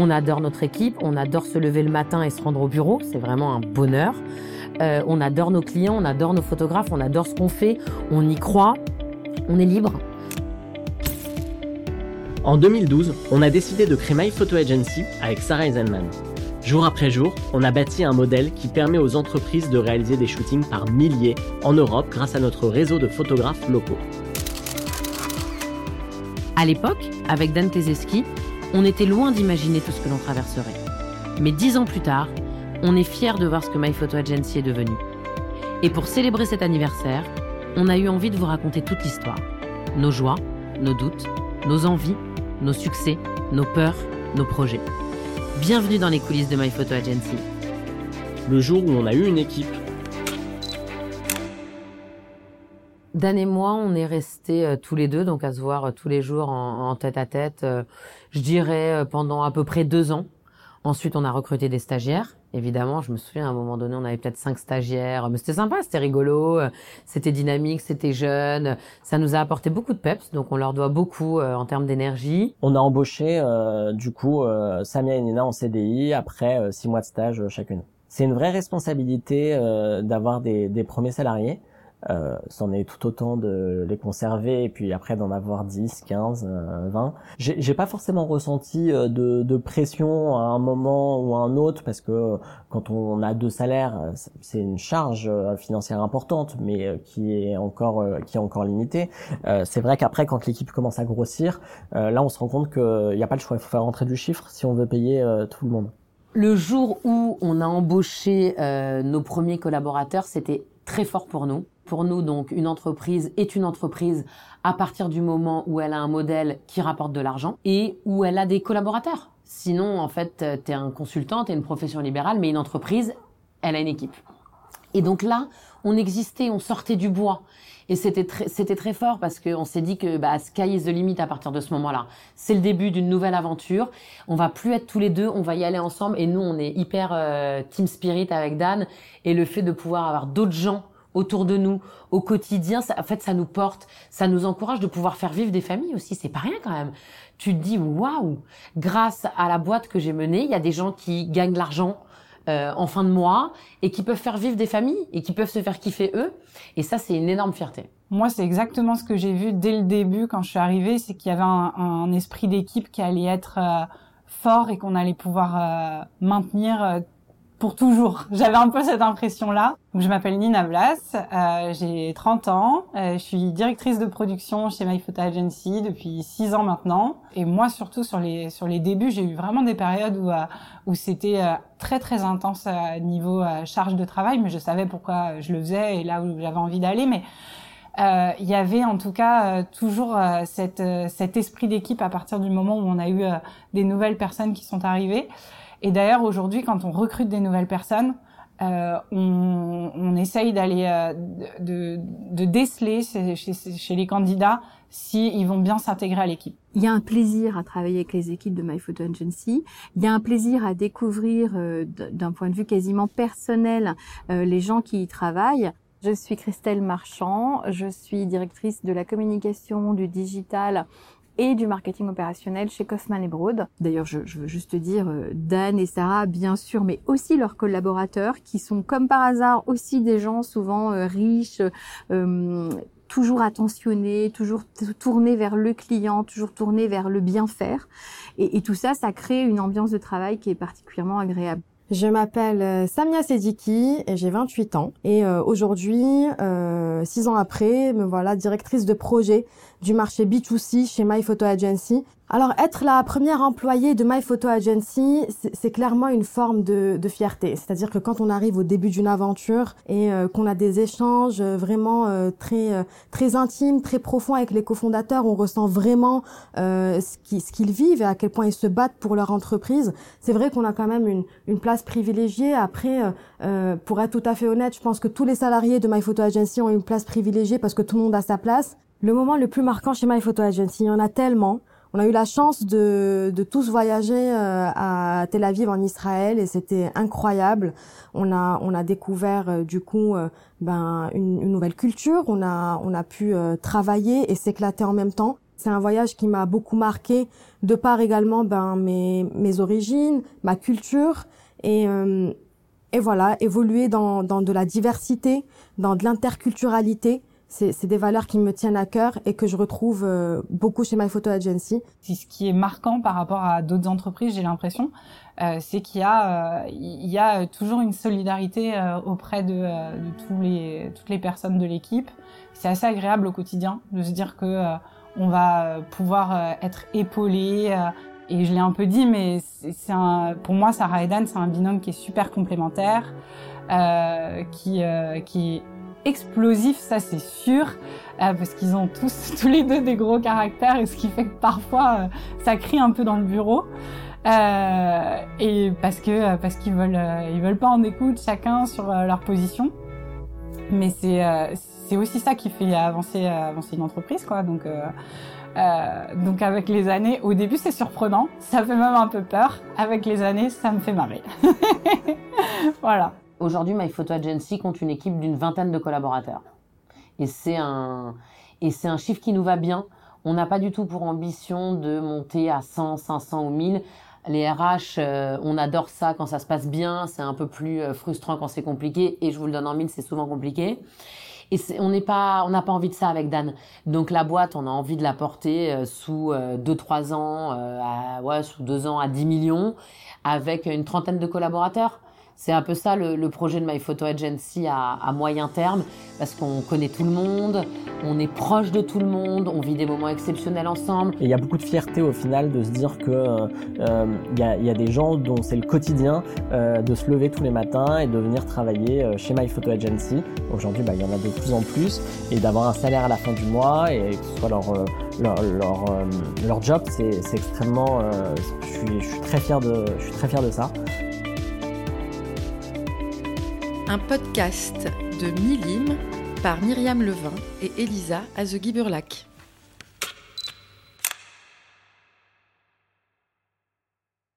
On adore notre équipe, on adore se lever le matin et se rendre au bureau, c'est vraiment un bonheur. Euh, on adore nos clients, on adore nos photographes, on adore ce qu'on fait, on y croit, on est libre. En 2012, on a décidé de créer My Photo Agency avec Sarah Eisenman. Jour après jour, on a bâti un modèle qui permet aux entreprises de réaliser des shootings par milliers en Europe grâce à notre réseau de photographes locaux. À l'époque, avec Dan Tezeski, on était loin d'imaginer tout ce que l'on traverserait. Mais dix ans plus tard, on est fiers de voir ce que My Photo Agency est devenu. Et pour célébrer cet anniversaire, on a eu envie de vous raconter toute l'histoire. Nos joies, nos doutes, nos envies, nos succès, nos peurs, nos projets. Bienvenue dans les coulisses de My Photo Agency. Le jour où on a eu une équipe. Dan et moi, on est restés euh, tous les deux, donc à se voir euh, tous les jours en, tête à tête, euh, je dirais pendant à peu près deux ans. Ensuite, on a recruté des stagiaires. Évidemment, je me souviens à un moment donné, on avait peut-être cinq stagiaires, mais c'était sympa, c'était rigolo, c'était dynamique, c'était jeune. Ça nous a apporté beaucoup de peps, donc on leur doit beaucoup en termes d'énergie. On a embauché du coup Samia et Nina en CDI après six mois de stage chacune. C'est une vraie responsabilité d'avoir des premiers salariés euh, c'en est tout autant de les conserver et puis après d'en avoir 10, 15, 20. J'ai pas forcément ressenti euh, de, de, pression à un moment ou à un autre parce que quand on a deux salaires, c'est une charge euh, financière importante mais euh, qui est encore qui est encore limitée. c'est vrai qu'après quand l'équipe commence à grossir, là on se rend compte qu'il n'y a pas le choix, il faut faire rentrer du chiffre si on veut payer tout le monde. Le jour où on a embauché nos premiers collaborateurs, c'était très fort pour nous. Pour nous, donc, une entreprise est une entreprise à partir du moment où elle a un modèle qui rapporte de l'argent et où elle a des collaborateurs. Sinon, en fait, tu es un consultant, tu es une profession libérale, mais une entreprise, elle a une équipe. Et donc là, on existait, on sortait du bois. Et c'était très, c'était très fort parce qu'on s'est dit que bah, sky is the limit à partir de ce moment-là. C'est le début d'une nouvelle aventure. On va plus être tous les deux, on va y aller ensemble. Et nous, on est hyper euh, team spirit avec Dan. Et le fait de pouvoir avoir d'autres gens autour de nous au quotidien, ça, en fait, ça nous porte, ça nous encourage de pouvoir faire vivre des familles aussi. C'est pas rien quand même. Tu te dis waouh, grâce à la boîte que j'ai menée, il y a des gens qui gagnent de l'argent euh, en fin de mois et qui peuvent faire vivre des familles et qui peuvent se faire kiffer eux. Et ça, c'est une énorme fierté. Moi, c'est exactement ce que j'ai vu dès le début quand je suis arrivée, c'est qu'il y avait un, un esprit d'équipe qui allait être euh, fort et qu'on allait pouvoir euh, maintenir pour toujours. J'avais un peu cette impression-là. Je m'appelle Nina Blas, euh, j'ai 30 ans, euh, je suis directrice de production chez My Photo Agency depuis 6 ans maintenant. Et moi, surtout sur les sur les débuts, j'ai eu vraiment des périodes où euh, où c'était euh, très très intense à niveau charge de travail, mais je savais pourquoi je le faisais et là où j'avais envie d'aller. Mais il y avait en tout cas toujours cette, cet esprit d'équipe à partir du moment où on a eu des nouvelles personnes qui sont arrivées. Et d'ailleurs, aujourd'hui, quand on recrute des nouvelles personnes, euh, on, on, essaye d'aller euh, de, de, déceler chez, chez, les candidats si ils vont bien s'intégrer à l'équipe. Il y a un plaisir à travailler avec les équipes de My Photo Agency. Il y a un plaisir à découvrir euh, d'un point de vue quasiment personnel euh, les gens qui y travaillent. Je suis Christelle Marchand, je suis directrice de la communication, du digital et du marketing opérationnel chez Kaufman et Broad. D'ailleurs, je, je, veux juste dire euh, Dan et Sarah, bien sûr, mais aussi leurs collaborateurs, qui sont comme par hasard aussi des gens souvent euh, riches, euh, toujours attentionnés, toujours tournés vers le client, toujours tournés vers le bien faire. Et, et tout ça, ça crée une ambiance de travail qui est particulièrement agréable. Je m'appelle euh, Samia Sediki et j'ai 28 ans. Et euh, aujourd'hui, euh, six ans après, me voilà directrice de projet du marché B2C chez My Photo Agency, alors, être la première employée de My Photo Agency, c'est clairement une forme de, de fierté. C'est-à-dire que quand on arrive au début d'une aventure et euh, qu'on a des échanges vraiment euh, très euh, très intimes, très profonds avec les cofondateurs, on ressent vraiment ce qu'ils ce qu'ils vivent et à quel point ils se battent pour leur entreprise. C'est vrai qu'on a quand même une, une place privilégiée. Après, pour être tout à fait honnête, je pense que tous les salariés de My Photo Agency ont une place privilégiée parce que tout le monde a sa place. Le moment le plus marquant chez My Photo Agency, il y en a tellement. On a eu la chance de, de tous voyager euh, à Tel Aviv en Israël et c'était incroyable. On a on a découvert euh, du coup euh, ben une, une, nouvelle culture. On a on a pu travailler et s'éclater en même temps. C'est un voyage qui m'a beaucoup marqué de par également ben mes mes origines, ma culture et euh, et voilà évoluer dans dans de la diversité, dans de l'interculturalité. C'est des valeurs qui me tiennent à cœur et que je retrouve euh, beaucoup chez My Photo Agency. Ce qui est marquant par rapport à d'autres entreprises, j'ai l'impression, euh, c'est qu'il y euh, y a toujours une solidarité auprès de, de tous les toutes les personnes de l'équipe. C'est assez agréable au quotidien de se dire que on va pouvoir être épaulé et je l'ai un peu dit, mais c'est pour moi, Sarah et Dan, c'est un binôme qui est super complémentaire, euh, qui, euh, qui explosif, ça c'est sûr, euh, parce qu'ils ont tous, tous les deux des gros caractères, et ce qui fait que parfois, euh, ça crie un peu dans le bureau. Euh, et parce que parce qu'ils veulent ils veulent pas en écouter chacun sur leur position mais c'est c'est aussi ça qui fait avancer avancer une entreprise quoi donc euh, donc avec les années, au début c'est surprenant, ça fait même un peu peur. Avec les années, ça me fait marrer. voilà. Aujourd'hui, My Photo Agency compte une équipe d'une vingtaine de collaborateurs. Et c'est un, et c'est un chiffre qui nous va bien. On n'a pas du tout pour ambition de monter à 100, 500 ou 1000. Les RH, euh, on adore ça quand ça se passe bien. C'est un peu plus euh, frustrant quand c'est compliqué. Et je vous le donne en mille, c'est souvent compliqué. Et on n'est pas, on n'a pas envie de ça avec Dan. Donc la boîte, on a envie de la porter euh, sous 2-3 euh, ans, euh, à, ouais, sous 2 ans à 10 millions, avec une trentaine de collaborateurs. C'est un peu ça le, projet de My Photo Agency à, moyen terme, parce qu'on connaît tout le monde, on est proche de tout le monde, on vit des moments exceptionnels ensemble. Et il y a beaucoup de fierté au final de se dire que euh, y, a, des gens dont c'est le quotidien euh, de se lever tous les matins et de venir travailler euh, chez My Photo Agency. Aujourd'hui, bah, il y en a de plus en plus et d'avoir un salaire à la fin du mois et que ce soit leur leur, leur, leur job, c'est extrêmement. je suis très fier de, je suis très fier de ça un podcast de Milim par Myriam Levin et Elisa Azegui-Burlac.